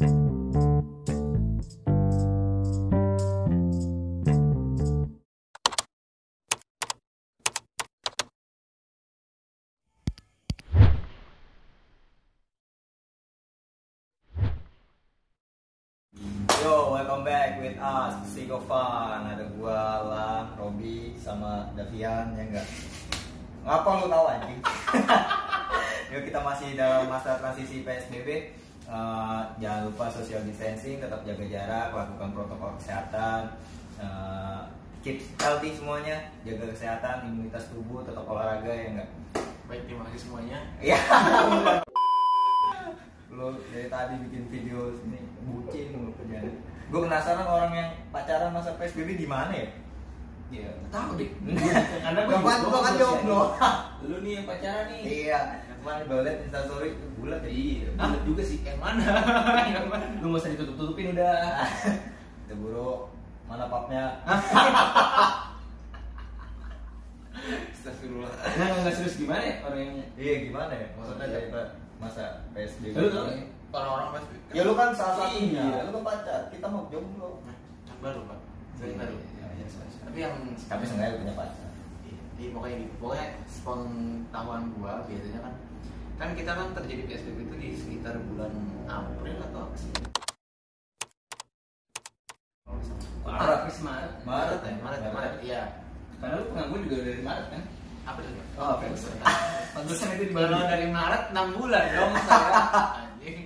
Yo, welcome back with us, Psikofan. Ada gua, Lang, Robi, sama Davian, ya enggak? Ngapa lu tahu anjing? Yuk kita masih dalam masa transisi PSBB. Eh, jangan lupa social distancing, tetap jaga jarak, lakukan protokol kesehatan. Eh, keep healthy semuanya, jaga kesehatan, imunitas tubuh, tetap olahraga ya enggak? Baik, terima kasih semuanya. Iya. Lu dari tadi bikin video ini bucin mulu kerjaan. Gue penasaran orang yang pacaran masa PSBB di mana ya? Ya, tahu deh. Kan gua kan jomblo. Lu nih yang pacaran nih. Iya, kemarin gue liat instastory bulat ya. Iya, bulat juga sih. Yang mana? yang mana? Lu nggak usah ditutup-tutupin udah. Kita buru mana papnya? Astagfirullah. Nah, nggak serius gimana ya orang yang Iya gimana ya? Maksudnya Iya. dari masa PSBB. Lu tau nggak? orang-orang pas Ya lu kan salah satunya. Iya. Lu kan pacar, kita mau jomblo. Nah, baru pak. Baru. Iya, iya, sorry, sorry. Tapi yang Tapi sengaja punya pacar. Iya, pokoknya gitu. Pokoknya sepengetahuan gua biasanya kan kan kita kan terjadi PSBB itu di sekitar bulan April atau apa sih? Salah. Maret. Maret, Maret, Maret, ya, Maret, iya. Karena lu pengangguran juga dari Maret kan? April ya? Oh, April. Pantesan itu di Kalau dari Maret 6 bulan dong saya. Anjing.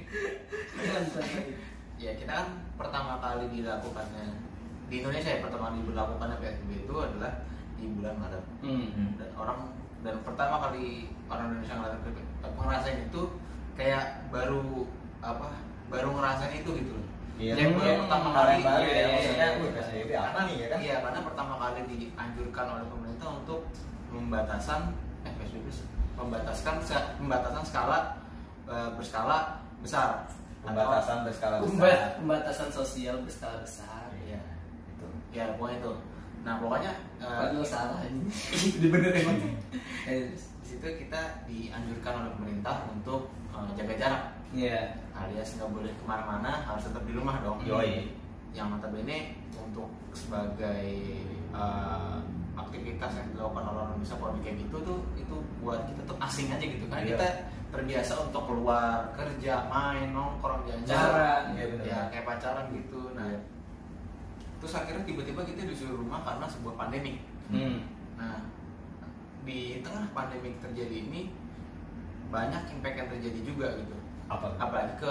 Ya kita kan pertama kali dilakukannya di Indonesia ya pertama kali diberlakukannya PSBB itu adalah di bulan Maret. Hmm. dan orang dan pertama kali orang Indonesia ngerasain, ngerasain itu kayak baru apa baru ngerasain itu gitu loh Iya, Yang hmm, baru pertama yang kali baru iya, ya, iya, maksudnya, iya. PSBB apa Karena- nih, ya kan? iya karena pertama kali dianjurkan oleh pemerintah untuk membatasan eh PSBB membataskan pembatasan skala eh, berskala besar Pembatasan berskala besar. Pemba- Pembatasan sosial berskala besar. iya Itu. ya pokoknya itu nah pokoknya Padahal salah ini. dibenerin Eh, di situ kita dianjurkan oleh pemerintah untuk eh, jaga jarak Iya. alias nggak boleh ke mana-mana harus tetap di rumah dong Yoi. yang notabene untuk sebagai eh, aktivitas yang dilakukan oleh orang Indonesia pola kayak gitu tuh itu buat kita tuh asing aja gitu karena Iya. kita terbiasa untuk keluar kerja main nongkrong jalan-jalan bener. ya kayak pacaran gitu nah terus akhirnya tiba-tiba kita disuruh rumah karena sebuah pandemi Hmm. Nah, di tengah pandemi terjadi ini banyak impact yang terjadi juga gitu. Apa? Apalagi ke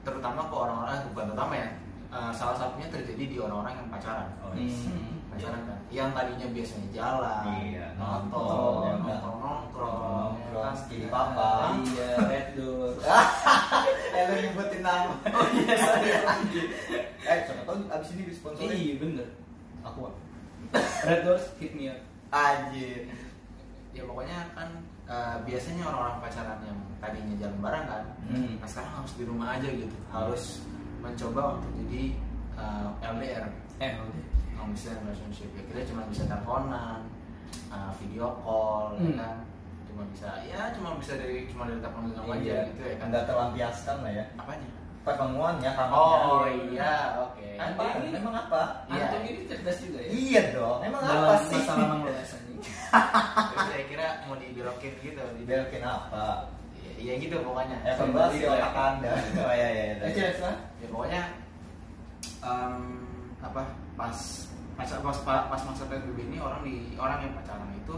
terutama ke orang-orang bukan terutama ya. eh, salah satunya terjadi di orang-orang yang pacaran. Oh, iya. Hmm. Pacaran kan. Yang tadinya biasanya jalan, Iya, nonton, nonton, ya kan. nongkrong-nongkrong, ya Nongkrong, kan. papa. Iya, red door. Eh lu nyebutin nama. Oh iya, sorry. Eh, siapa tahu abis ini disponsorin. Iya, bener. Aku. Red doors hit me up. Anjir. Ya pokoknya kan eh, biasanya orang-orang pacaran yang tadinya jalan bareng kan, Hmm. nah sekarang harus di rumah aja gitu. Harus mencoba untuk jadi eh, LDR. Eh, long distance relationship ya kita cuma bisa teleponan uh, video call ya Hmm. kan cuma bisa ya cuma bisa dari cuma dari telepon genggam aja Iya. gitu ya kan Anda terlampiaskan lah ya. apanya Pertemuannya kamarnya. oh iya oke Apa? Ini- Emang apa? Iya. Antum ini cerdas juga ya. Iya dong. Emang Dalam apa sih? masalah. Terus saya kira mau dibelokin gitu di Belkin apa? ya, ya gitu pokoknya Evaluasi Kembali otak. Anda. Oh iya iya. Eh, iya. jelas lah. ya pokoknya em, apa pas pas pas, pas masa psbb ini orang di orang yang pacaran itu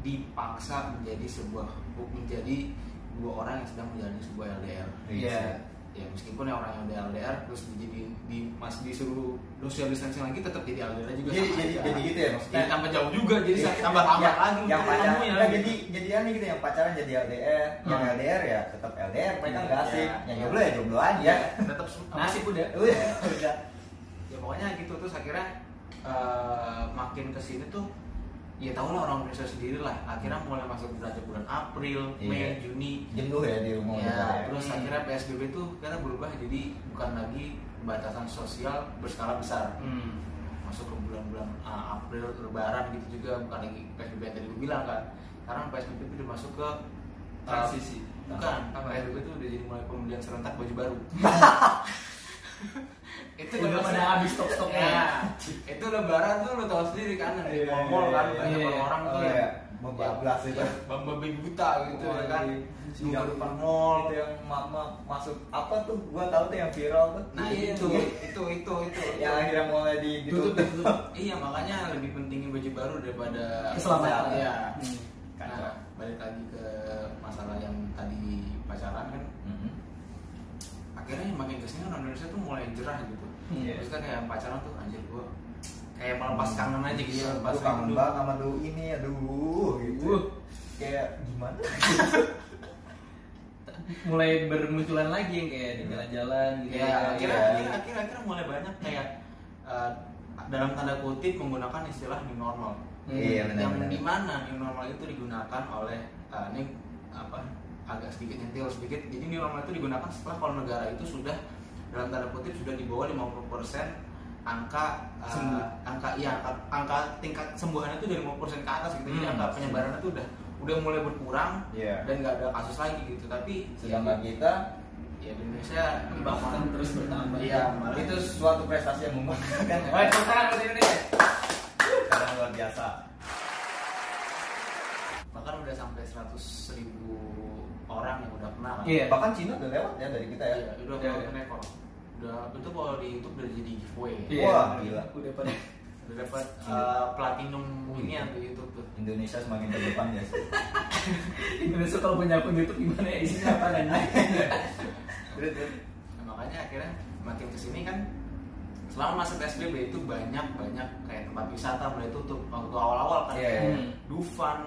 dipaksa menjadi sebuah menjadi dua orang yang sedang menjalani sebuah LDR Iya. Ya meskipun yang orang yang udah LDR terus jadi di mas disuruh social distancing lagi tetap jadi LDR juga Jadi jadi aja. jadi gitu ya maksudnya. jadi tambah jauh juga jadi Iya. tambah lama yang, lagi yang pacaran nah, gitu. jadi jadi aneh gitu yang pacaran jadi LDR yang Hmm. LDR ya tetap LDR mereka Iya, nggak asik iya. yang jomblo ya jomblo aja ya tetap Nasib udah. ya pokoknya gitu terus akhirnya eh, makin ke sini tuh ya tau lah orang Indonesia sendiri lah akhirnya mulai masuk bulan bulan April, Iya. Mei, Juni jenuh ya di rumah ya ya. terus Hmm. akhirnya PSBB tuh karena berubah jadi bukan lagi pembatasan sosial berskala besar Hmm. masuk ke bulan-bulan uh, April Lebaran gitu juga bukan lagi PSBB yang tadi gue bilang kan sekarang PSBB itu udah masuk ke uh, Transisi. bukan Apa? PSBB itu udah jadi mulai pembelian serentak baju baru habis stok-stoknya. Ya, itu lebaran tuh lu tau sendiri kan di Iya, mall kan iya, banyak iya. orang-orang Oh tuh iya, yang membablas itu. babi buta gitu ya kan. Yang depan mall. itu yang mama masuk apa tuh? Gua tahu tuh yang viral tuh. Nah Iya. itu, itu, itu, itu. yang akhirnya mulai di Tutup. Iya makanya lebih pentingin baju baru daripada Keselamatan. Iya. Hmm. Nah, balik lagi ke masalah yang tadi pacaran kan. Akhirnya makin ke sini orang Indonesia tuh mulai jerah gitu Iya. maksudnya kayak pacaran tuh anjir gua kayak melepas kangen aja gitu Iya, lepas gua kangen banget sama dulu ini, aduh, gitu. Uh. Kayak gimana? mulai bermunculan lagi yang kayak di jalan-jalan gitu ya kan. akhirnya Iya. akhirnya akhirnya, akhirnya mulai banyak kayak eh, dalam tanda kutip menggunakan istilah new normal Hmm. Iya, benar. yang di mana new normal itu digunakan oleh eh, ini apa agak sedikit nyentil sedikit jadi new normal itu digunakan setelah kalau negara itu sudah dalam tanda kutip sudah di bawah 50% angka Sembuh. angka iya angka, angka tingkat sembuhannya itu dari 50% ke atas gitu jadi Hmm. angka penyebarannya itu udah udah mulai berkurang Iya. dan nggak ada kasus lagi gitu tapi Sedangkan kita ya di Indonesia bahkan terus bertambah Iya, malah itu suatu prestasi yang membanggakan. Wah, tepuk tangan buat Indonesia. Karena luar biasa. bahkan udah sampai 100 ribu orang yang udah kenal Iya. Bahkan Cina udah lewat ya dari kita ya. Iya, udah Iya, yeah, iya. rekor udah itu kalau di YouTube udah jadi giveaway Iya. Wah, gila. Udah pada udah dapat uh, platinum Wih. ini di YouTube tuh Indonesia semakin terdepan ya. Indonesia kalau punya akun YouTube gimana ya isinya apa terus. nah, makanya akhirnya makin ke sini kan selama masa PSBB itu banyak banyak kayak tempat wisata mulai tutup waktu awal-awal kan Iya, kayak iya. Dufan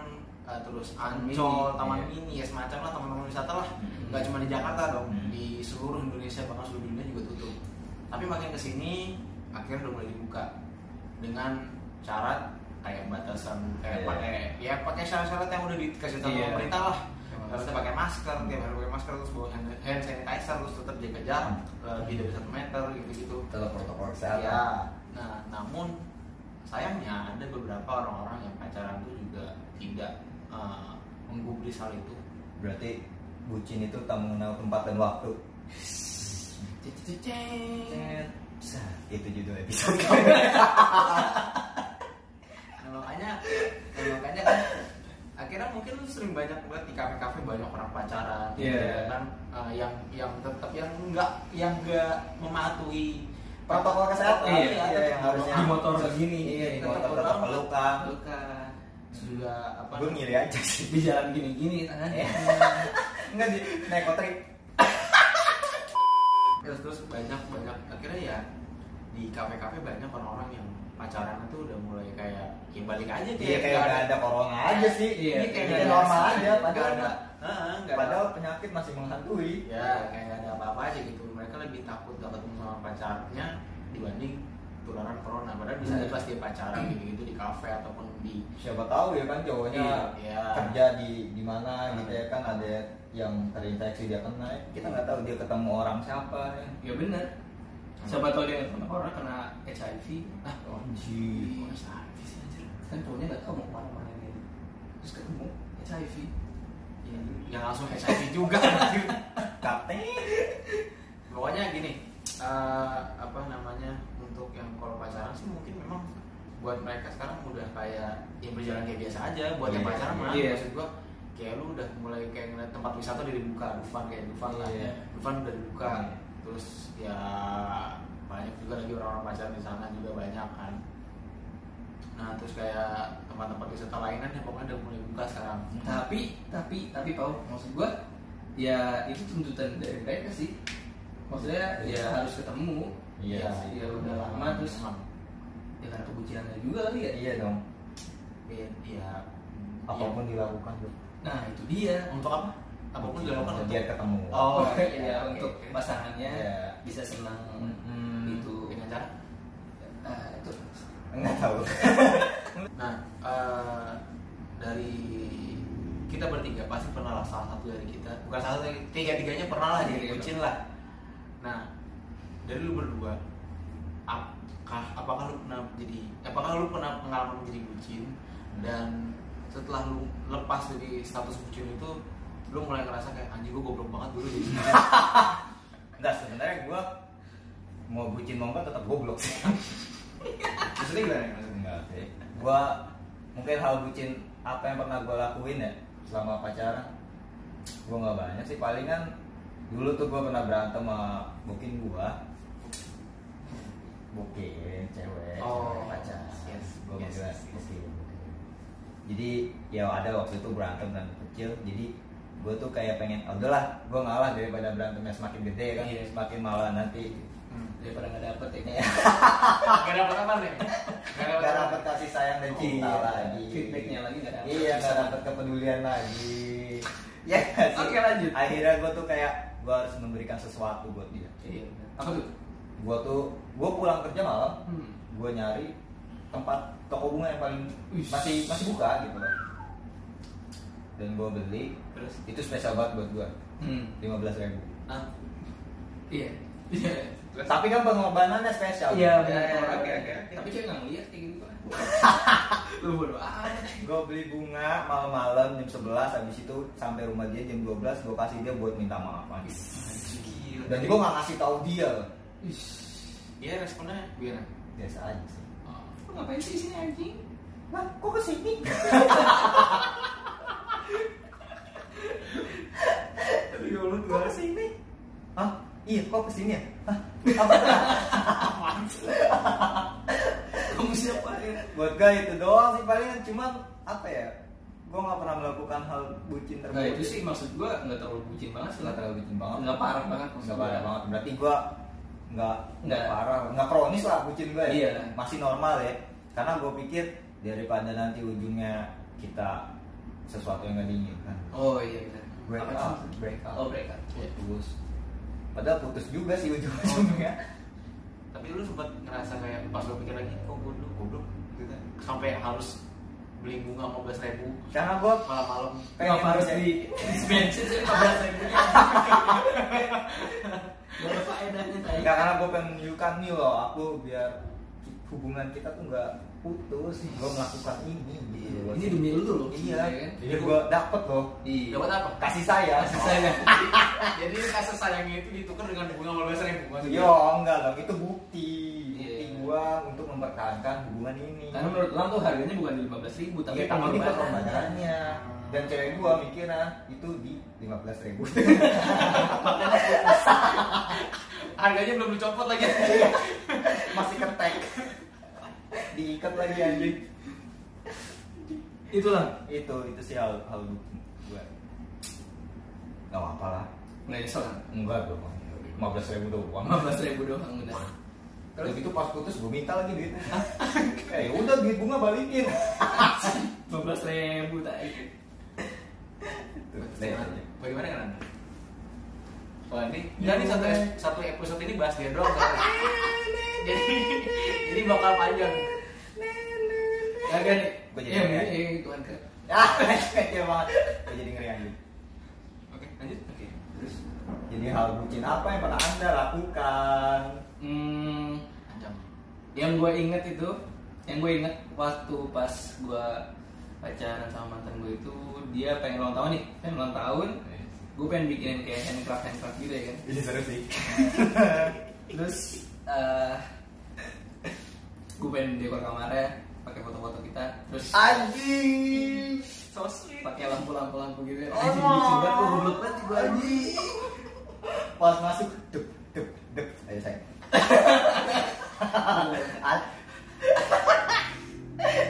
uh, terus Ancol, Taman iya. Mini ya semacam lah taman-taman wisata lah Hmm. nggak cuma di Jakarta dong Hmm. di seluruh Indonesia bahkan seluruh dunia juga tutup tapi makin ke sini akhirnya udah mulai dibuka dengan syarat kayak batasan kayak Iya. pakai ya pakai syarat-syarat yang udah dikasih tahu Iya. pemerintah lah harusnya pakai masker, tiap hari pakai masker terus bawa hand, hand sanitizer terus tetap jaga jarak lebih dari satu meter gitu gitu Tetap protokol kesehatan. ya nah namun sayangnya ada beberapa orang-orang yang pacaran itu juga tidak uh, menggubris hal itu Berarti bucin itu tak mengenal tempat dan waktu. Itu judul episode nah makanya nah, makanya kan akhirnya mungkin lu sering banyak lihat di kafe-kafe banyak orang pacaran gitu Iya. ya kan Uh, yang yang tetap yang enggak yang enggak mematuhi protokol kesehatan. Iya, iya, yang harusnya di motor segini. Iya, di motor tetap pelukan. Juga apa Gue ngiri aja sih. Di jalan gini-gini tangannya. Enggak di naik kotek. terus terus banyak banyak akhirnya ya di kafe-kafe banyak orang-orang yang pacaran itu udah mulai kayak ya balik aja Iya kayak nggak ada corona aja sih. Iya, Ini kayak nggak normal aja. nggak Padahal ada nggak ada- padahal penyakit masih menghantui. ya kayak nggak ada apa-apa aja gitu mereka lebih takut gak ketemu sama pacarnya dibanding tularan corona padahal bisa aja pas dia pacaran gitu gitu di kafe ataupun di Siapa tahu ya kan cowoknya Iya. kerja di di mana gitu ya kan ada yang terinfeksi dia kena. Kita nggak tahu dia ketemu orang siapa. ya. Ya benar. Siapa tahu dia kena orang kena HIV. ah Anjir. bisa habis sih, anjir? Kan cowoknya nggak tahu mau ke mana-mana ini. Terus ketemu HIV. ya, yang langsung HIV juga anjir. Kapten. pokoknya gini eh, apa namanya untuk yang kalau pacaran sih mungkin memang buat mereka sekarang udah kayak ya berjalan kayak biasa aja buat yang Iya, pacaran mah iya. maksud gua kayak lu udah mulai kayak ngeliat tempat wisata udah dibuka Dufan kayak Dufan lah Iya. Dufan udah dibuka Iya. terus ya banyak juga lagi orang-orang pacaran di sana juga banyak kan nah terus kayak tempat-tempat wisata lainnya ya pokoknya udah mulai buka sekarang Tapi, tapi, tapi Pau, maksud gua ya itu tuntutan dari mereka sih. Maksudnya ya Iya. harus ketemu. Iya ya, sih. ya udah lama terus Emang. ya karena kebucinan juga kali ya. Iya dong. ya, ya Apa pun dilakukan tuh. Nah itu dia. untuk apa apa pun dilakukan untuk biar ketemu. Oh, iya, iya, oke, untuk pasangannya Iya. bisa senang Hmm, itu. dengan cara Ah, itu. Enggak tahu. nah eh, dari kita bertiga pasti pernah lah salah satu dari kita bukan salah satu tiga tiganya pernah lah jadi Iya, bucin lah nah dari lu berdua apakah apakah lu pernah jadi apakah lu pernah pengalaman menjadi bucin? Dan setelah lu lepas dari status bucin itu lu mulai ngerasa kayak anjing gue goblok banget dulu jadi bucin. Enggak sebenarnya gue mau bucin mau enggak tetap goblok. Sih maksudnya gimana? Maksudnya enggak sih. Gua mungkin hal bucin apa yang pernah gua lakuin ya selama pacaran gua nggak banyak sih. Palingan dulu tuh gua pernah berantem sama bukin gua bukin cewek Oh, cewek pacar yes, gua yes, yes, yes. jadi ya ada waktu itu berantem dan kecil jadi gue tuh kayak pengen oh, udahlah gue ngalah daripada berantemnya semakin gede kan Iya. semakin malah nanti Hmm. daripada nggak dapet ya Iya. Gak dapat apa nih? Gak dapat gak apa? dapet kasih sayang dan cinta Iya. lagi Feedbacknya lagi nggak dapet. iya gak dapet kepedulian lagi ya nggak? Oke, lanjut. akhirnya gue tuh kayak gue harus memberikan sesuatu buat dia iya apa tuh gue tuh gue pulang kerja malam hmm. gue nyari tempat toko bunga yang paling Wih. masih masih buka gitu loh dan gue beli Terus? itu spesial banget buat gue Hmm. lima belas ribu Ah, iya iya terus? tapi kan pengorbanannya spesial Iya, benar. oke, oke, oke. Tapi cewek nggak ngeliat kayak gitu kan. Lu bodo amat. gue beli bunga malam-malam jam 11 habis itu sampai rumah dia jam 12 gue kasih dia buat minta maaf lagi Gila. dan gue gak ngasih tahu dia. Iya responnya gimana? biasa aja sih Oh, Lu ngapain sih di sini anjing? Nah, kok ke sini? Tapi kalau Kok ke sini? Hah? Iya, kok ke sini ya? Hah? Apa? Kamu siapa ya? Buat gue itu doang sih palingan cuman apa ya? Gue gak pernah melakukan hal bucin Nah terbucin itu sih maksud gua nggak terlalu bucin banget sih. Nggak terlalu bucin banget Nggak parah banget. gua. parah banget Berarti gue nggak nggak parah nggak kronis lah bucin gue ya Iya. masih normal ya karena gue pikir daripada nanti ujungnya kita sesuatu yang gak diinginkan Oh iya benar. break up break up Oh break up. Iya. putus padahal putus juga sih ujung-ujungnya Tapi lu sempat ngerasa kayak pas lu pikir lagi, kok goblok, goblok gitu kan? Sampai harus beli bunga 15 ribu karena gue malam-malam Kenapa harus di dispensin sih 15 ribunya? Gak ada faedahnya tadi. Enggak karena gue pengen menunjukkan nih loh aku biar hubungan kita tuh nggak putus gue melakukan ini gitu loh. Ini demi lu loh. iya kan? jadi gue dapet loh Iya. dapat apa? kasih sayang Kasih sayang. Jadi kasih sayangnya itu ditukar dengan bunga 15 ribu maksudnya. Yo enggak dong itu bukti Iya. gue untuk mempertahankan hubungan ini Karena menurut Lam tuh harganya bukan di 15 ribu tapi Iya, tapi ini pengorbanannya dan cewek gue mikirnya itu di lima belas ribu Harganya belum dicopot lagi. masih ketek diikat lagi anjing Itulah. itu itu sih hal hal gue nggak apa lah Nggak nyesel kan? enggak dong lima belas ribu doang 15 ribu doang udah. Terus itu pas putus gue minta lagi duitnya. eh udah duit bunga balikin. 15 ribu tadi. Aja. Bagaimana kan Anda? Wah ini, enggak nih satu, satu episode ini bahas dia doang kan? jadi jadi bakal panjang. Kagak nih. Gua jadi Iya, ngeri. iya, itu kan ke. Ah, kecil banget. Gue jadi ngeri anjing. Oke, lanjut. Oke. Terus Jadi hal bucin apa yang pernah anda lakukan? Hmm, yang gue inget itu yang gue inget waktu pas gue pacaran sama mantan gue itu dia pengen ulang tahun nih pengen ulang tahun gue pengen bikinin kayak handcraft handcraft gitu ya kan Ini seru sih. terus eh gue pengen dekor kamarnya pakai foto-foto kita terus Anjing. So pakai lampu-lampu lampu gitu Oh. anjing lucu banget gue banget gue anjing Pas masuk, dep dep dep. Ayo saya.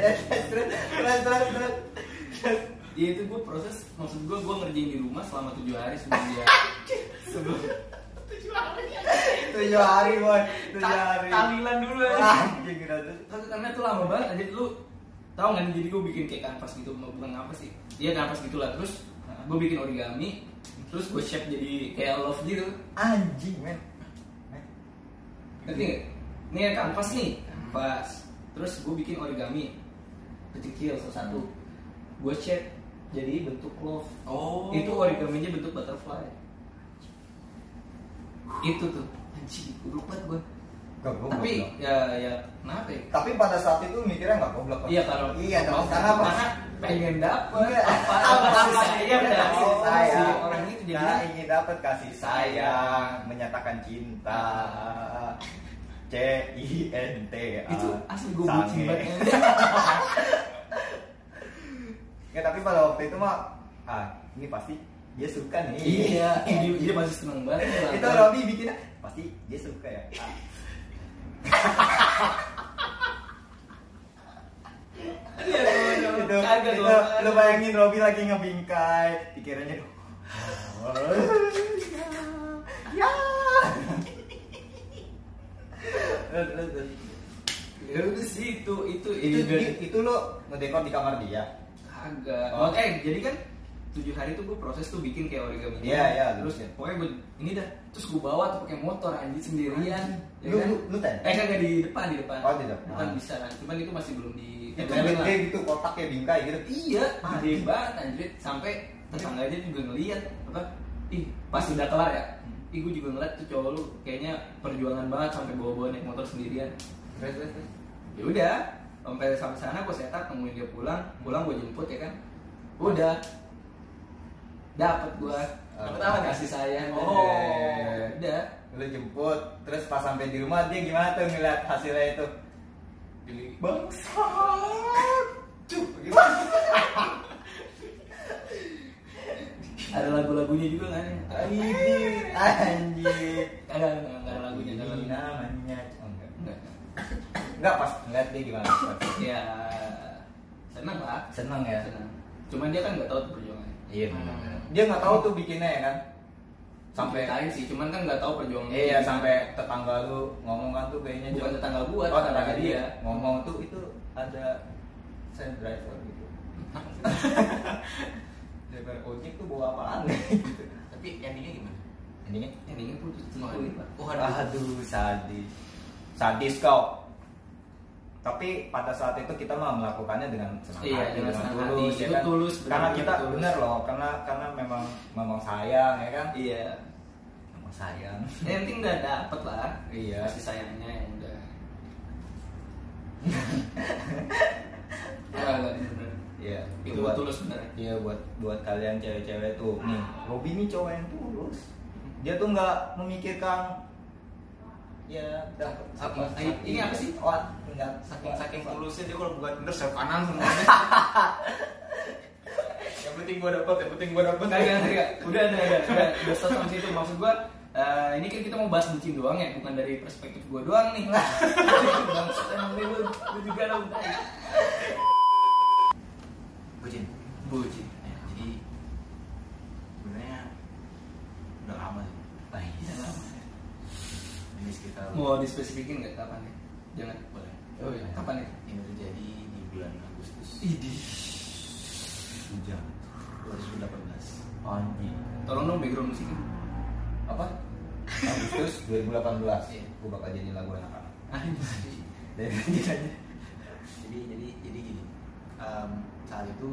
Terus terus terus terus terus. ya itu gue proses maksud gue gue ngerjain di rumah selama tujuh hari sebelum dia sebelum Tujuh hari boy, tujuh hari. Tahlilan dulu ya. Anjing gitu. Terus karena itu lama banget jadi lu tahu nggak nih, jadi gue bikin kayak kanvas gitu bukan apa sih iya kanvas gitulah terus gue bikin origami terus gue shape jadi kayak love gitu Anjing men. Ngerti nggak? Ini kan kanvas nih kanvas. Terus gue bikin origami. Kecil satu gue shape jadi bentuk love Oh. itu origaminya bentuk butterfly. Itu tuh. Anjing gue lupa gue Gak goblok tapi ya ya kenapa ya? Tapi pada saat itu mikirnya nggak goblok. Iya kalau Iya mau- Karena apa? karena pengen dapet. Iya. apa? Apa apa kasih si sayang. orang itu jadi Karena ingin dapat kasih sayang, menyatakan cinta. C I N T A. Itu asli gue bucin banget. Ya tapi pada waktu itu mah ah ini pasti dia suka nih. Iya. Dia, dia pasti seneng banget. Itu. Robi bikin pasti dia suka ya Ah, Iya, itu. Kagak itu lu bayangin Robi lagi ngebingkai pikirannya ya terus, terus. ya udah sih itu itu itu juga itu, itu lu ngedekor di kamar dia kagak Oh. oh. eh jadi kan tujuh hari tuh gue proses tuh bikin kayak origami Iya, iya, terus iya. pokoknya gue ini dah terus gue bawa tuh pakai motor anjir sendirian ya lu kan? lu lu tadi eh kagak di depan di depan. Oh, di depan. depan bisa kan? Cuman itu masih belum di itu gede gitu kotak kayak bingkai gitu. Iya Ah, gede banget anjir sampai tetangganya juga ngeliat apa ih pas udah kelar ya ih gue juga ngeliat tuh cowok lu kayaknya perjuangan banget sampai bawa-bawa naik motor sendirian. Terus terus terus. ya udah sampai sampai sana gue setak nemuin dia pulang pulang gue jemput ya kan? Udah dapat gue Dapet apa kasih sayang. Oh. udah. Lu jemput terus pas sampai di rumah dia gimana tuh ngeliat hasilnya itu? Pilih. bangsat. Cuk gimana ada lagu-lagunya juga kan anjir. Anjir. Ada lagunya ada lagunya. namanya. Oh, enggak. Nggak. enggak pas ngeliat dia gimana? Ya seneng lah. Seneng ya? Seneng cuman dia kan nggak tahu tuh perjuangannya iya benar. dia nggak tahu tuh bikinnya ya kan? Sampai Ceritain sih cuman kan nggak tahu perjuangannya iya sampai tetangga lu ngomong kan tuh kayaknya bukan tetangga gua oh tetangga dia. dia ngomong tuh itu ada send driver gitu. Driver ojek tuh bawa apaan? Gitu. Tapi endingnya gimana? ini endingnya putus. Oh, Oh, aduh sadis. Sadis kau tapi pada saat itu kita mah melakukannya dengan senang Iya, hati dengan senang hati. tulus ya Itu kan tulus, karena benar-benar kita tulus. bener loh karena karena memang memang sayang ya kan iya memang sayang yang penting udah dapet lah Iya. kasih sayangnya yang udah bener. Iya, itu buat tulus bener Iya buat buat kalian cewek-cewek tuh nih Robi ini cowok yang tulus dia tuh nggak memikirkan ya apa saking- ini apa sih? oh enggak Saking saking tulusnya dia kalau buat bener kanan semuanya. yang penting gua dapet, yang penting gua dapet. Enggak. Udah, udah, udah, udah, udah stop sampai situ. Maksud gua, eh, ini kan kita mau bahas bucin doang ya, bukan dari perspektif gua doang nih. Bangsat emang nih lu, lu juga dong. Bucin. Bucin. Ya, jadi sebenarnya udah lama sih. Udah lama. Ini sekitar Mau dispesifikin nggak kapan nih? Jangan. boleh. Oh iya, kapan nih? Ini terjadi di bulan Agustus Idih. hujan 2018. anjing Tolong dong background musiknya. apa Agustus 2018 Iya. gue bakal jadi lagu anak-anak Anjir. dari jadi jadi jadi gini em, saat itu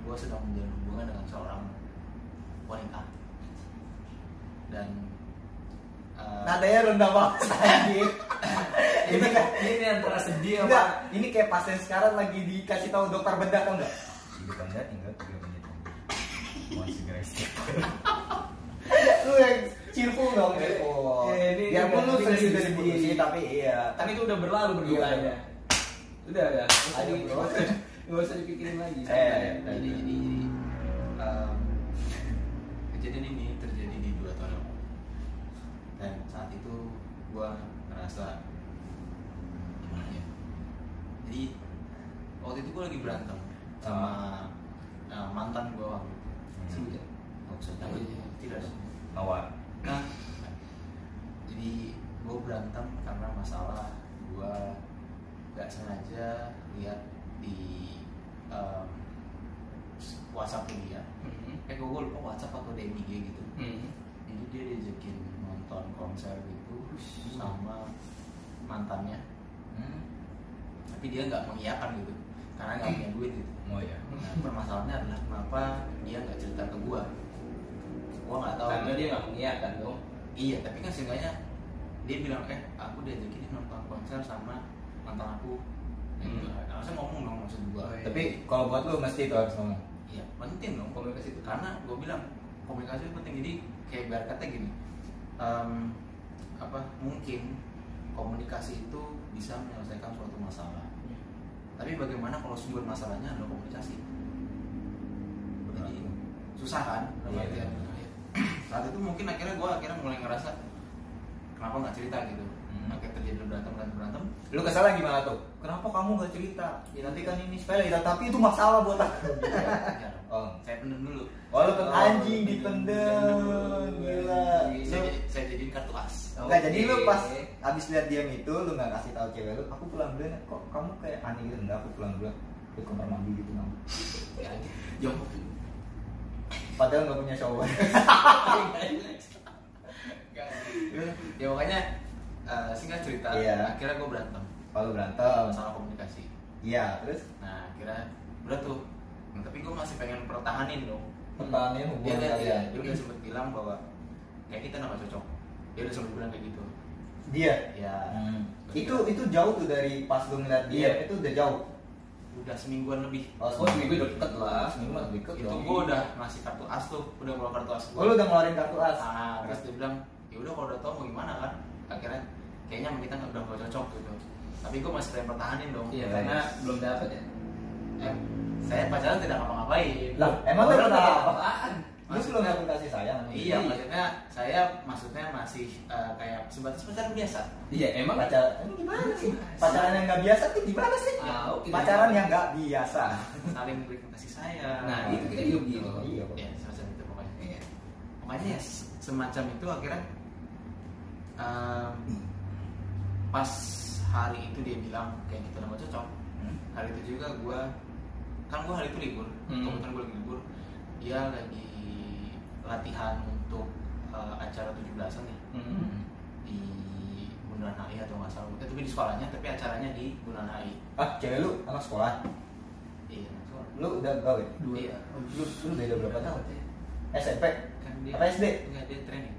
gue sedang menjalin hubungan dengan seorang wanita dan nadanya rendah banget anjing ini kan Ini antara sedih enggak apa? ini kayak pasien sekarang lagi dikasih tahu dokter bedah tau enggak tinggal 3 menit lagi segera istighfar lu yang cheerful dong cheerful Eh, ini- ya pun lu sedih dari putusin tapi iya Kan itu udah berlalu berduanya. Udah, udah. Ayo, bro. Nggak usah dipikirin lagi. Eh, santai. eh, jadi jadi jadi em, kejadian ini terjadi di dua tahun yang lalu dan saat itu gue ngerasa gimana ya jadi waktu itu gue lagi berantem sama eh, mantan gue waktu itu ya. Nggak usah Oh, nyebut. iya. tidak sih mawar Nah, jadi gue berantem karena masalah gue gak sengaja lihat di um, WhatsApp dia. Mhm. Eh gue lupa WhatsApp atau DMG gitu. Mhm. Jadi dia diajakin nonton konser gitu sama mantannya. hmm? Tapi dia nggak mengiyakan gitu karena nggak punya duit gitu. oh ya Nah, permasalahannya adalah kenapa dia nggak cerita ke gue. Gue nggak tahu. Karena dia nggak mengiyakan dong. Iya, tapi kan seenggaknya dia bilang eh aku diajakin nonton konser sama mantan aku. Hmm. Hmm. Harusnya ngomong dong maksud gua. Oh, iya. tapi kalau buat lu mesti itu harus ngomong Iya, penting dong Komunikasi itu. Karena gue bilang komunikasi itu penting. Jadi kayak biar kata gini, em, apa mungkin komunikasi itu bisa menyelesaikan suatu masalah tapi bagaimana kalau sumber masalahnya adalah komunikasi jadi susah kan dalam Iya, artian. iya. saat itu mungkin akhirnya gue akhirnya mulai ngerasa kenapa nggak cerita gitu Hmm. akhirnya terjadi berantem berantem berantem Lu kesalnya gimana tuh? Kenapa kamu gak cerita? Ya nanti kan ini sepele, ya, tapi itu masalah buat aku. Ya, Oh. saya pendem dulu Oh, lu Oh, anjing dipendem. Gila. saya, saya jadiin kartu as Enggak, jadi lu pas abis lihat dia itu, lu gak kasih tahu cewek lu, aku pulang dulu, Nek. kok kamu kayak aneh gitu, enggak, aku pulang dulu ke kamar mandi gitu, kamu. ya jom Padahal gak punya shower. ya makanya eh, singkat cerita Iya. akhirnya gue berantem Kalau berantem, masalah komunikasi iya, terus nah akhirnya berat tuh Nah, tapi gue masih pengen pertahanin dong pertahanin dia hubungan dia, dia, kalian. dia udah sempet bilang bahwa kayak kita nggak cocok dia udah sempet bilang kayak gitu Dia. ya Hmm. Itu itu jauh tuh dari pas lu ngeliat dia, Iya. itu udah jauh. udah semingguan lebih Oh, Oh seminggu deket lah Seminggu mah deket itu gue udah ngasih kartu as tuh udah keluar kartu as Oh, lu udah ngeluarin kartu as. nah, terus dia bilang ya udah kalau udah tau mau gimana kan akhirnya kayaknya sama kita nggak udah nggak cocok gitu tapi gue masih pengen pertahanin dong Iya karena iya. belum dapet ya Eh, saya pacaran tidak ngapa-ngapain Lah, emang lu pernah apaan? Lu belum dapet kasih sayang. iya maksudnya saya maksudnya masih eh, kayak sebatas pacaran biasa Iya emang pacaran ini gimana sih? Pacaran yang nggak biasa tuh gimana sih? Ah, oke. Pacaran yang nggak biasa. saling memberikan kasih sayang Nah itu kita juga begitu Iya, Pak. ya semacam itu pokoknya Iya. makanya ya se- semacam itu akhirnya em, pas hari itu dia bilang kayak kita nggak cocok Hmm. hari itu juga gue kan gue hari itu libur Hmm. kebetulan gue lagi libur dia lagi latihan untuk eh, acara 17-an nih Hmm. di Bundaran HI atau nggak salah Eh, tapi di sekolahnya tapi acaranya di Bundaran HI Ah, cewek lu anak sekolah. iya sekolah. Lu udah gawe? Dua Iya. Lu lu beda berapa tahun? SMP? kan dia Apa SD? enggak dia training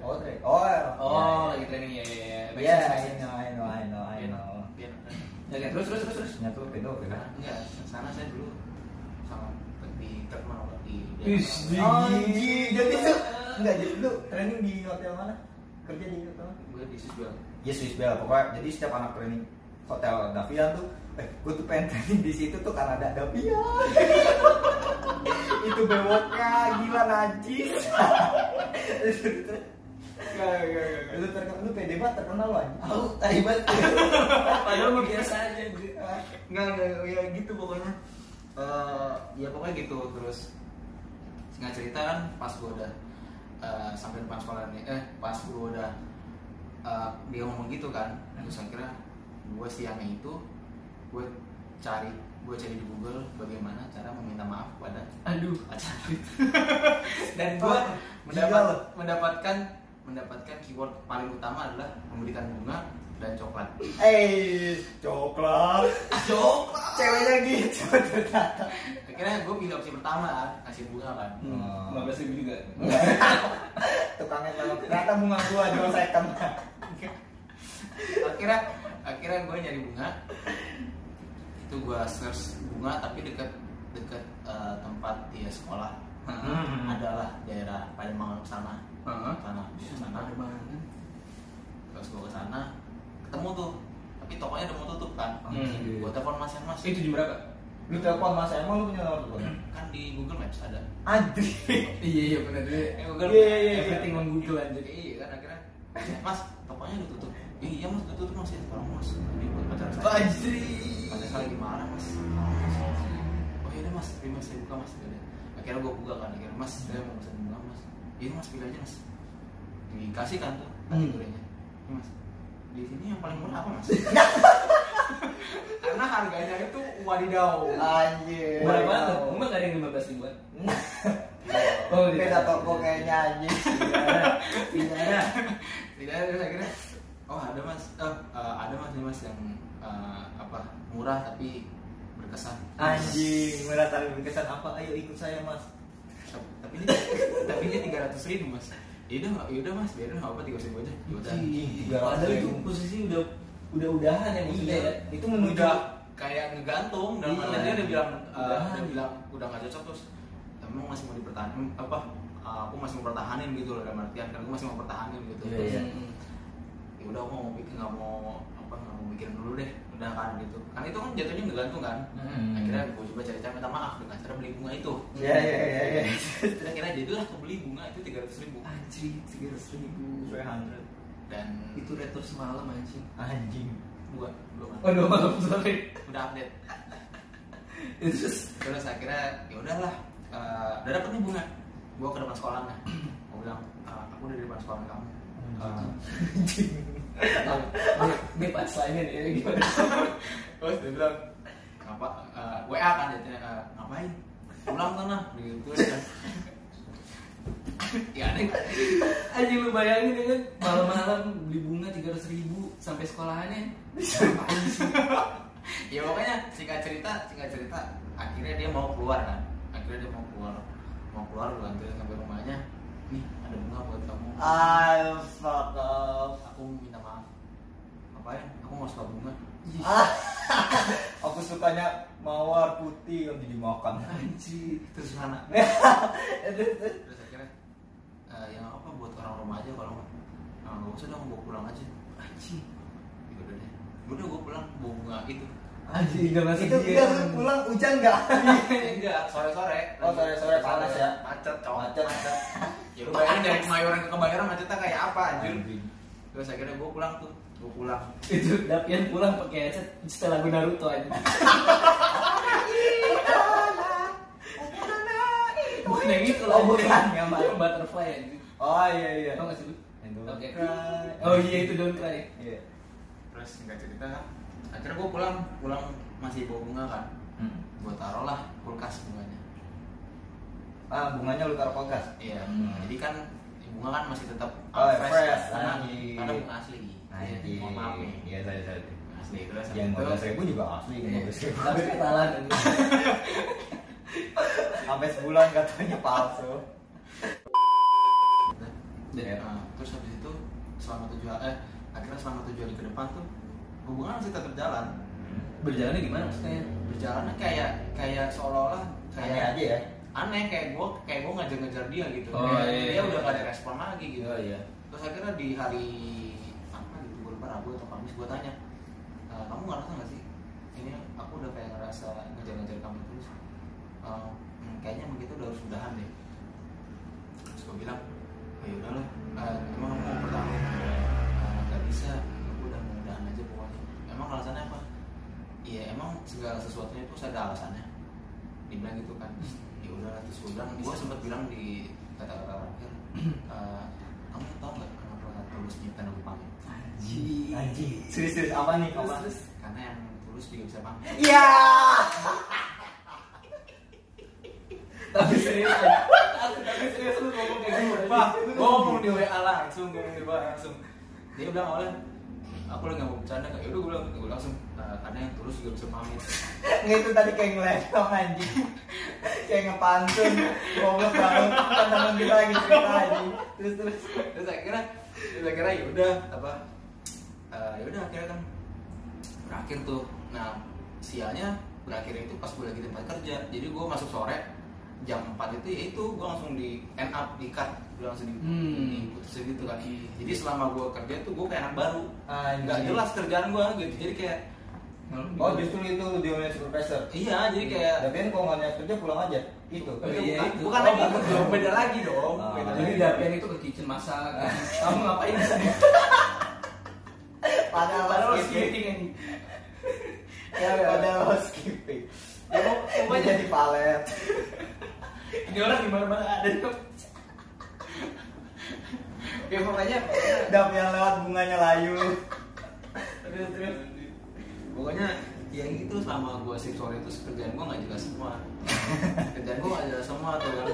Oh, tre- oh, Oh lagi training ya ya ya Iya, sense, I know, I know, I know, I know. Training. Oke terus terus terus terus Nyatu pedo, pedo. Karena enggak sana saya dulu sama di terkenal Pak, di Wis, di- Anjing, jadi tuh enggak jadi lu training di hotel mana? Kerja di hotel mana? gue di Sisbel Ya Swiss Bell, pokoknya jadi setiap anak training hotel Davian tuh, eh gue tuh pengen training di situ tuh karena ada Davian. itu bewoknya gila najis. lu terkenal, lu pede banget terkenal lu anjing. Aku tai banget. Padahal gue biasa aja Enggak, enggak, ya gitu pokoknya. Eh, Ya pokoknya gitu, terus Singkat cerita kan pas gue udah eh, Sampai depan sekolah nih, eh pas gue udah eh, Dia ngomong gitu kan. Terus akhirnya gue siangnya itu Gue cari, gue cari di Google Bagaimana cara meminta maaf kepada Aduh. pacar Dan gue mendapat, gila. mendapatkan Mendapatkan keyword paling utama adalah Memberikan bunga dan coklat Eh, coklat. Coklat Ceweknya gitu ternyata. akhirnya gue pilih opsi pertama kan kasih bunga kan Hmm, 15 ribu juga Tukangnya kalau ternyata bunga gua jual second. akhirnya akhirnya gue nyari bunga itu gue search bunga tapi dekat dekat eh, tempat dia sekolah Hmm. adalah daerah Pademangan sana Heeh. sana di sana. Terus gue ke sana ketemu tuh. Tapi tokonya udah mau tutup kan? Hmm. gue telepon mas mas Itu jam berapa? Lu telepon Mas emang lu punya nomor teleponnya? kan di Google Maps ada. Anjir. Iya iya benar deh Eh, Google Iya, iya, iya. Everything on Google aja iya kan akhirnya. Mas tokonya udah tutup. Iya mas udah tutup mas. Ya tolong mas. Ini buat pacar saya. Anjir pacar saya lagi marah mas. Oh iya deh mas. Terima saya buka mas. Akhirnya gue buka kan. Akhirnya mas saya mau pesan bunga mas ini mas pilih aja mas dikasih kan tuh Hmm. kategorinya ini mas di sini yang paling murah apa mas karena harganya itu wadidaw Anjir. Berapa tuh? Emang gak ada yang 15 ribuan? Oh, Beda toko kayaknya anjing. Tidak ada tidak ada terus akhirnya oh ada mas oh, eh, ada mas ini mas yang eh, apa murah tapi berkesan Anjing, merah tapi berkesan apa? Ayo ikut saya mas. Tapi ini tapi ini tiga ratus ribu mas. Yaudah yaudah mas. Biarin nggak apa tiga ribu aja. Yaudah Tiga ratus Padahal itu posisi udah udah udahan ya maksudnya. Ya. Itu menuju udah kayak ngegantung dalam Iya. dia udah bilang eh, udah bilang udah nggak cocok terus emang masih mau dipertahankan apa eh, aku masih mau pertahanin gitu loh dalam artian kan aku masih mau pertahanin gitu. Iya, terus iya. Hmm. ya ya udah aku mau bikin nggak mau apa nggak mau bikin dulu deh udah kan gitu. Kan itu kan jatuhnya nggak gantung kan. Hmm. akhirnya gue coba cari cara minta maaf dengan cara beli bunga itu. Iya iya iya iya. Terus akhirnya jadilah aku beli bunga itu tiga ratus ribu. Anjing, tiga ratus ribu. dan Itu retur semalam anjing. Anjing. dua belum Oh, dua malam sorry. udah update. Itu terus? Terus akhirnya ya udahlah eh, udah dapet nih bunga. Gue ke depan sekolahnya. Gue bilang "Ah, aku udah di depan sekolah kamu. Eh, ini, ini punchline-nya nih gimana? terus dia bilang ngapa eh, WA kan jadinya eh, ngapain? Pulang sana. Gitu kan. Ya aneh. Anjing lu bayangin ya kan malam-malam beli bunga tiga ratus ribu sampai sekolahannya. Ya pokoknya singkat cerita singkat cerita akhirnya dia mau keluar kan. Akhirnya dia mau keluar mau keluar gue anterin sampai rumahnya. Nih ada bunga buat kamu. Ah, fuck off. aku minta ngapain? Aku nggak suka bunga. Ah, aku sukanya mawar putih yang dimakan. Anjing. terus sana Terus, terus. terus akhirnya eh, yang apa buat orang rumah aja kalau nggak? Nah, nggak usah dong bawa pulang aja. Anjing. ya udah deh. Udah gue pulang. Bawa bunga itu. Anjing udah masuk Itu kita lu pulang hujan nggak? enggak sore sore Oh, sore-sore panas ya? macet cowok. Macet. ya lu bayangin dari kemayoran ke kemayoran macetnya kayak apa anjir. Terus akhirnya gue pulang tuh gue pulang Itu Dapian pulang pakai headset setelah lagu Naruto aja. Bukan yang itu lah, Oh, bukan. yang butterfly. Oh iya iya. Tau gak sih lu? Don't Oke. cry. Oh iya itu don't cry. Iya. terus singkat cerita akhirnya gue pulang pulang masih bawa bunga kan Hmm. gue taruh lah kulkas bunganya Ah, bunganya lu taruh kulkas. iya Hmm. jadi kan bunga kan masih tetap Oh, uh, fresh, karena anjing. karena bunga asli Anjing. mohon maaf nih Iya, saya saya. asli terus Yang habis 15 ribu juga asli, Iya. 15 ribu. Tapi ketalan. Sampai sebulan katanya palsu. Dan, uh, terus habis itu selama tujuh hari, eh akhirnya selama tujuh hari ke depan tuh hubungan masih tetap jalan Berjalannya gimana maksudnya? berjalannya kayak kayak seolah-olah Kayak kayak aja ya. aneh kayak gue kayak gue ngejar-ngejar dia gitu Oh, Kayak iya, dia iya. udah gak ada respon lagi gitu Oh iya. terus akhirnya di hari apa Rabu atau Kamis gue tanya "E, kamu ngerasa nggak sih? Ini aku udah kayak ngerasa ngejar-ngejar kamu terus. "E, kayaknya begitu udah harus udahan deh. Terus gue bilang oh, ya udahlah Eh, emang mau bertahan "Eh, nggak bisa aku udah mau udahan aja pokoknya. Emang alasannya apa? Iya emang segala sesuatunya itu ada alasannya. Dibilang gitu kan. Ya udah terus gue bilang gue sempat bilang di kata-kata terakhir "Eh, kamu tahu nggak kenapa tulus nyipta lagu pamit Anjing. Anjing. Serius serius apa nih? Apa? terus. karena yang tulus juga bisa pamit Iya. Tapi serius Tapi tapi serius lu ngomong kayak gitu. Pak, ngomong di WA langsung, ngomong di WA langsung. Dia bilang awalnya, aku lagi nggak mau bercanda kak. Yaudah gue bilang, gue langsung, "Nah, karena yang tulus juga bisa pamit. Nggak itu tadi kayak ngelepong anjing. kayak ngepantun. Banget. Kan teman kita lagi cerita anjing. Terus terus. Terus akhirnya, terus akhirnya yaudah apa? Eh, yaudah akhirnya kan berakhir tuh. Nah sialnya berakhir itu pas gue lagi di tempat kerja. Jadi gue masuk sore jam 4 itu ya itu gue langsung di end up di cut gue langsung di, Hmm. diputusin gitu kan jadi selama gue kerja tuh gue kayak anak baru Anjing. nggak jelas kerjaan gue gitu jadi kayak Oh justru itu dia supervisor. Iya, jadi kayak Tapi kan kalau nggak kerja pulang aja. Itu. Oh, iya, bukan, itu. bukan Oh, lagi beda lagi dong. Ah. Beda Jadi. Dapian itu ke kitchen masak. Kamu ngapain di sini? Padahal Padahal skipping. skipping anjing. Ya, padahal skipping. Ya mau mau jadi palet. Ini orang di mana-mana ada kok. Ya pokoknya Dap yang lewat bunganya layu. Terus terus. pokoknya ya gitu selama gue shift sore itu kerjaan gue nggak jelas semua kerjaan gue nggak jelas semua tuh kan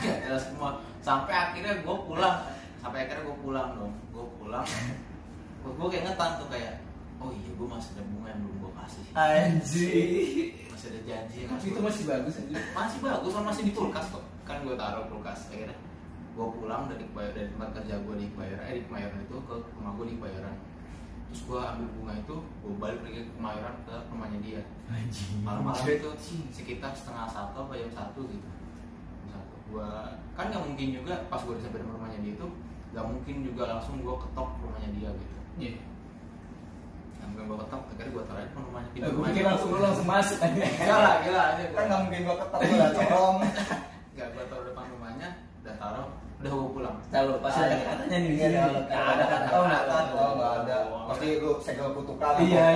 nggak jelas semua sampai akhirnya gue pulang sampai akhirnya gue pulang dong gue pulang gue kayak ngetan tuh kayak oh iya gue masih ada bunga yang belum gue kasih Anjing. masih ada janji yang Tapi harus itu masih bagus aja. masih bagus kan masih di kulkas kok. Kan gue taruh kulkas akhirnya gue pulang dari dari tempat kerja gue di Kebayoran eh di Kemayoran itu ke rumah gue di Kebayoran. Terus gue ambil bunga itu gue balik lagi ke Kemayoran ke rumahnya dia. Malam-malam itu sekitar setengah satu apa jam satu gitu. Jam satu. Gue kan nggak mungkin juga pas gue sampai di rumahnya dia itu gak mungkin juga langsung gue ketok rumahnya dia gitu Iya. Gak mungkin gue ketok akhirnya gue taruh aja ke rumahnya. Eh, gue pikir langsung lu langsung masuk. Aja. Enggak lah, gila aja kan nggak mungkin gua ketok gua lah tolong Enggak, gue taruh depan rumahnya udah taruh, udah gue pulang. Kalau pasti ada katanya nih di Iya, sini. ada Nggak ada kata. Oh, nggak ada. oh nggak ada. Pasti lu segel kutukan Iya.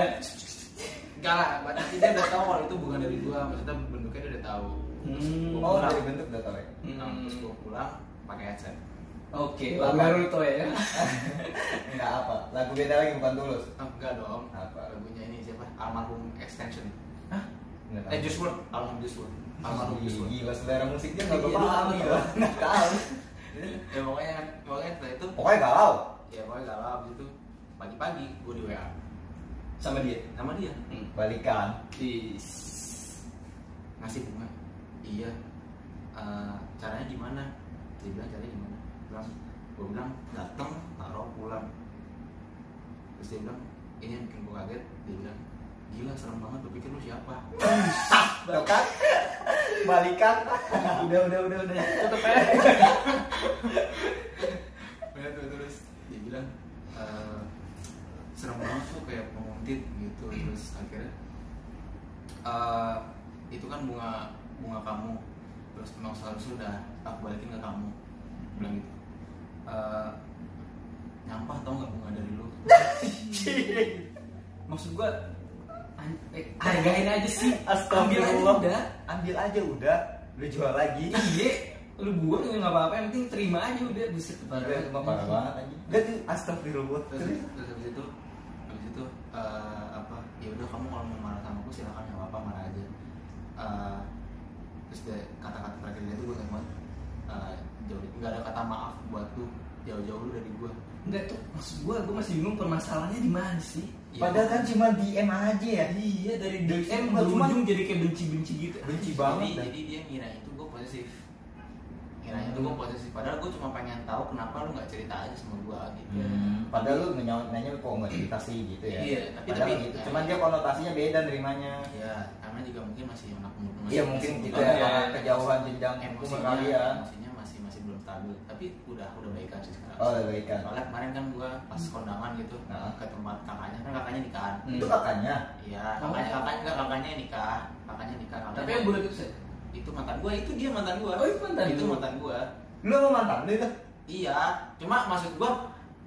Enggak lah, tapi dia udah tahu kalau itu bukan dari gua, maksudnya bentuknya dia udah tahu. Terus Hmm. gua oh dari bentuk udah tau ya? Nah, terus gua pulang pakai headset Oke, lagu baru itu ya. nggak apa lagu beda lagi bukan tulus. Ah, enggak dong, Apa? lagunya ini siapa? Almarhum Extension. Hah? Eh. Just World, Almarhum Just World. Almarhum Just World. gila selera musiknya nggak Iya, gua lu paham tahu. Gila nggak tahu. Ya pokoknya, pokoknya setelah itu pokoknya galau. Ya pokoknya galau. Abis itu Pagi-pagi gua di WA Sama dia. Sama dia. Hmm. balikan. Is. ngasih bunga. Iya. Eh, caranya gimana? Dia bilang caranya gimana bilang gue bilang datang taruh pulang. Terus dia bilang ini yang bikin gue kaget. Dia bilang gila serem banget lu pikir lu siapa? Tuh kan? Balikan. Udah, udah, udah, udah. Tutup aja. Tuh, terus dia bilang "Eh, serem banget tuh kayak penguntit gitu. Terus akhirnya eh, itu kan bunga bunga kamu. Terus memang seharusnya udah aku balikin ke kamu. Bilang gitu "Eh, nyampah tau nggak bunga dari lu Maksud gua eh, hargain aja sih. Astagfirullah. Ambil aja udah. ambil aja udah lu jual lagi Iya, lu buang juga nggak apa-apa, yang penting terima aja udah bisa Parah banget, cuma parah banget aja. Enggak tuh astagfirullah. terus terus habis itu habis itu eh, apa ya udah kamu kalau mau marah sama aku silakan nggak apa-apa marah aja Eh, terus kata-kata terakhir dia tuh gue banget Eh, jauh nggak ada kata maaf buat lu jauh-jauh lu dari gue Enggak tuh, maksud gua, gua masih bingung permasalahannya di mana sih? Padahal kan cuma DM aja ya. Iya dari DM cuma- berujung jadi kayak benci-benci gitu. Benci jadi, banget dah. jadi dia ngira itu gue posesif kiranya tuh gue posesif padahal gue cuma pengen tahu kenapa lu nggak cerita aja sama gue gitu Hmm, padahal lu nanya, nanya kok nggak cerita sih gitu ya. Iya, tapi- Padahal tapi- gitu. Cuman dia konotasinya beda nerimanya. ya karena juga mungkin masih anak muda Iya mungkin masih kita muda, ya. karena kejauhan jenjang umur emosinya kalian. emosinya masih masih belum stabil tapi udah udah baikan sih sekarang Oh, udah baikan. soalnya kemarin kan gua pas kondangan gitu Nah. ke tempat kakaknya kan kakaknya nikahan Hmm. Itu kakaknya. iya kakaknya kakaknya enggak kakaknya nikah kakaknya nikah kakaknya Tapi yang bulat itu saya. Itu mantan gua itu dia mantan gua Oh, itu mantan itu lu? mantan gua Lu sama mantan lu itu? iya cuma maksud gua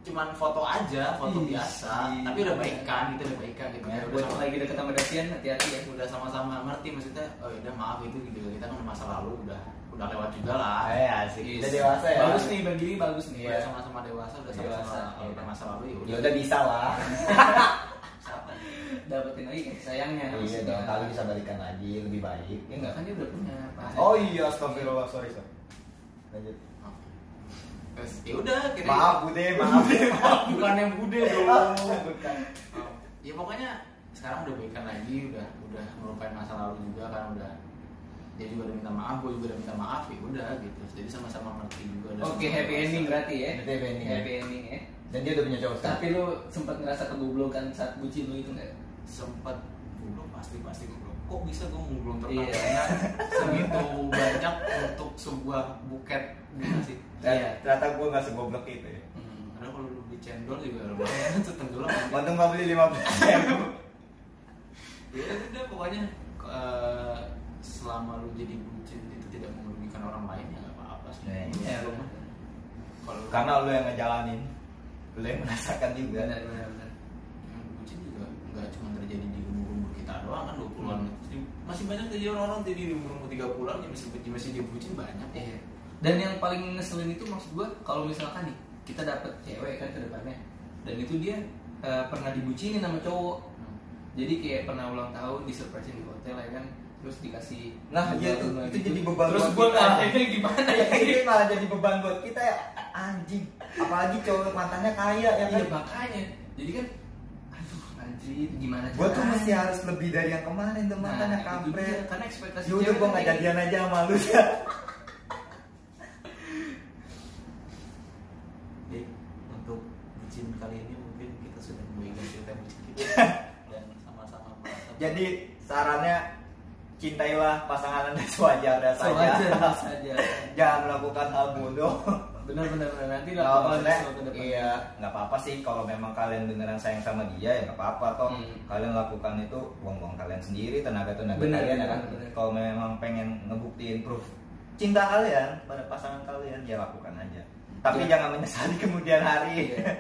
cuman foto aja foto Ih, biasa iya. tapi udah baikan gitu udah baikan gitu Ya, udah sama- lagi deket sama Davian hati-hati ya. udah sama-sama ngerti maksudnya oh udah maaf itu gitu kita kan masa lalu udah udah lewat juga lah Eh asik. Is. Udah dewasa ya. Bagus nih bagi ini bagus nih. udah sama-sama dewasa udah Dewasa, sama-sama iya. udah masa lalu ya Ya udah bisa lah. Dapetin lagi kasih sayangnya. Iya dong, kali bisa balikan lagi lebih baik. Ya enggak? Kan dia udah punya pacar. Oh iya, astagfirullah, sorry, sorry. Lanjut. terus ya udah kira Maaf, Bude, maaf. bukan yang bude dong Bukan. Oh, ya pokoknya sekarang udah baikan lagi udah udah melupain masa lalu juga karena udah dia juga udah minta maaf gue juga udah minta maaf ya udah gitu jadi sama-sama ngerti juga Oke, happy ending berarti ya. Happy ending ya. Happy ending ya. Dan dia udah punya cowok sekarang. Tapi lu sempat ngerasa kegoblokan saat bucin lu itu enggak? sempat goblok pasti pasti goblok kok bisa gue belum Iya. tertanya segitu banyak untuk sebuah buket bunga sih Iya. Ternyata gue gak segoblok itu ya. Hmm, karena kalau lu beli cendol juga lumayan tuh tenggelam Untung gak beli 15 ribu. ya udah pokoknya eh, selama lu jadi bucin itu tidak merugikan orang lain ya nggak apa-apa sih Nah, iya, mah. benar. kalau Karena lu yang ngejalanin. Lu yang merasakan juga. Benar, benar, benar. bucin juga nggak cuma terjadi di umur umur kita doang kan 20-an Hmm. Masih, banyak terjadi orang-orang jadi di umur umur 30-an yang masih masih dia bucin banyak Iya. Dan yang paling ngeselin itu maksud gua kalau misalkan nih kita dapet cewek kan ke depannya dan itu dia eh, pernah dibucinin sama cowok. Hmm. Jadi kayak pernah ulang tahun di surprisein di hotel ya kan terus dikasih Nah, iya itu gitu. jadi beban terus buat kita. nanya gimana ya ini malah jadi beban buat kita ya anjing. Apalagi cowok mantannya kaya ya kan? Iya makanya. Jadi kan aduh anjir gimana gue tuh mesti harus lebih dari yang kemarin tuh mantannya Nah, kampret. dia, karena ekspektasi yaudah gue kan gak jadian aja sama lu. Ya Jadi untuk bucin kali ini mungkin kita sudah membagikan cerita bucin kita. Dan sama-sama jadi sarannya cintailah pasangan anda sewajarnya saja. sewajarnya saja. Jangan melakukan hal bodoh benar benar nanti Nah, lah maksudnya, ke depan. iya nggak apa-apa sih kalau memang kalian beneran sayang sama dia ya nggak apa-apa toh Hmm. kalian lakukan itu buang-buang kalian sendiri tenaga tenaga Bener, kalian ya kan bener, bener. kalau memang pengen ngebuktiin proof cinta kalian pada pasangan kalian ya lakukan aja tapi Iya. jangan menyesali kemudian hari Iya.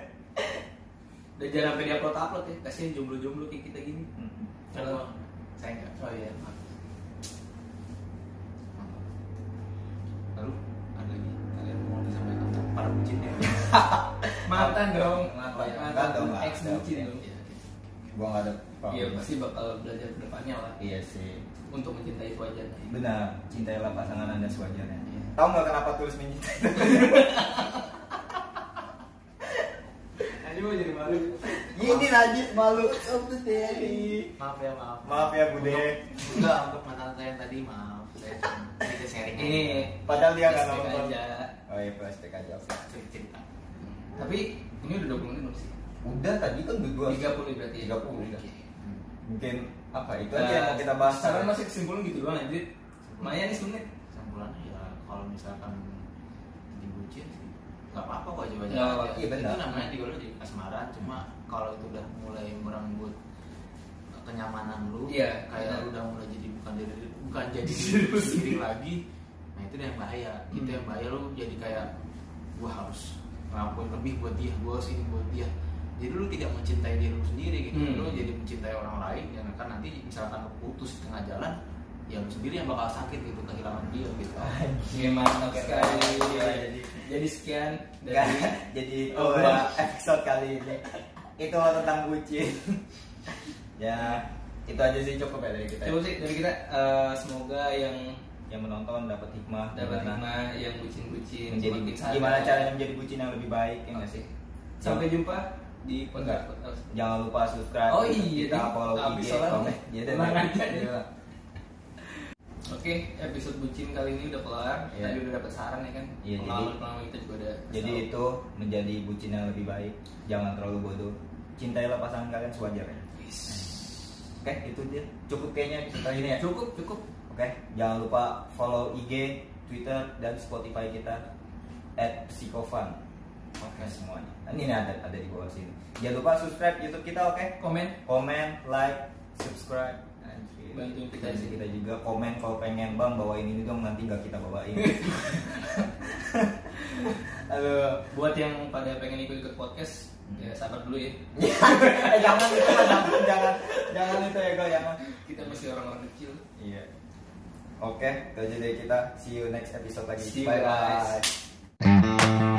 Dan jangan sampai dia upload upload ya, kasihan jomblo-jomblo kayak kita gini. Hmm. Kalau saya enggak. Oh iya, maaf. Lalu ada lagi kalian mau disampaikan tentang para bucin ya? Mantan dong, Mantan. Enggak dong, ex bucin dong. Iya. gua nggak ada Iya pasti bakal belajar ke depannya lah iya sih untuk mencintai sewajarnya. benar cintailah pasangan anda sewajarnya Iya. tahu nggak kenapa tulis mencintai mau jadi malu. ini Najib malu Maaf ya maaf. Maaf ya, Bude. Enggak untuk mantan saya yang tadi maaf. Sharing. Ini Padahal dia nggak nonton. aja. oh iya flashback aja oke cerita cerita. Tapi ini udah 20 menit belum sih? udah tadi kan udah dua 30 berarti. ya? 30 udah. Oke. mungkin apa itu Nah, aja yang mau kita bahas Sekarang masih kesimpulan gitu doang aja. Lumayan nih semenit. Kesimpulannya ya kalau misalkan jadi bucin sih nggak apa-apa kok aja Nggak apa-apa, aja. iya benar. Itu namanya juga lo jadi kasmaran. Cuma kalau itu udah mulai merenggut kenyamanan lu, Iya, kayak benar. lu udah mulai jadi bukan diri bukan jadi diri lu sendiri lagi. Nah itu yang bahaya. Itu Hmm. yang bahaya lu jadi kayak gua harus ngelakuin lebih buat dia, gua harus ini buat dia. Jadi lu tidak mencintai diri lu sendiri gitu. Hmm. Lu jadi mencintai orang lain yang akan nanti misalkan lu putus di tengah jalan, ya lu sendiri yang bakal sakit gitu kehilangan dia gitu. Mantap Oke, sekali. iya, jadi- Jadi sekian dari jadi itu Oh, ya episode kali ini itu tentang bucin ya itu aja sih cukup ya dari kita Coba sih dari kita eh, semoga yang yang menonton dapat hikmah dapat hikmah yang bucin-bucin menjadi sadar. gimana caranya menjadi bucin yang lebih baik ya nggak sih Sampai jumpa di podcast. jangan lupa subscribe Oh iya, kita follow IG komen ya. Oke, episode bucin kali ini udah kelar. Iya. Tadi udah dapat saran ya kan. Iya, jadi- Pengalaman-pengalaman kita juga udah. jadi tahu. itu menjadi bucin yang lebih baik jangan terlalu bodoh cintailah pasangan kalian sewajarnya Yes. Oke itu dia cukup kayaknya kali ini ya Cukup, cukup. Oke, jangan lupa follow IG, Twitter, dan Spotify kita at Psikofan. Oke semuanya. Nah, ini ada ada di bawah sini. Jangan lupa subscribe YouTube kita, oke? Komen. Komen, like, subscribe. Anjir. Bantuin kita Bantu sih. kita juga komen kalau pengen bang bawain ini dong nanti nggak kita bawain. Halo. Buat yang pada pengen ikut-ikut podcast, Hmm. Ya sabar dulu ya. Eh, jangan itu jangan jangan jangan itu ya gue jangan. Kita masih orang-orang kecil. Iya. Oke, itu aja dari kita. See you next episode lagi. See you, bye guys. bye.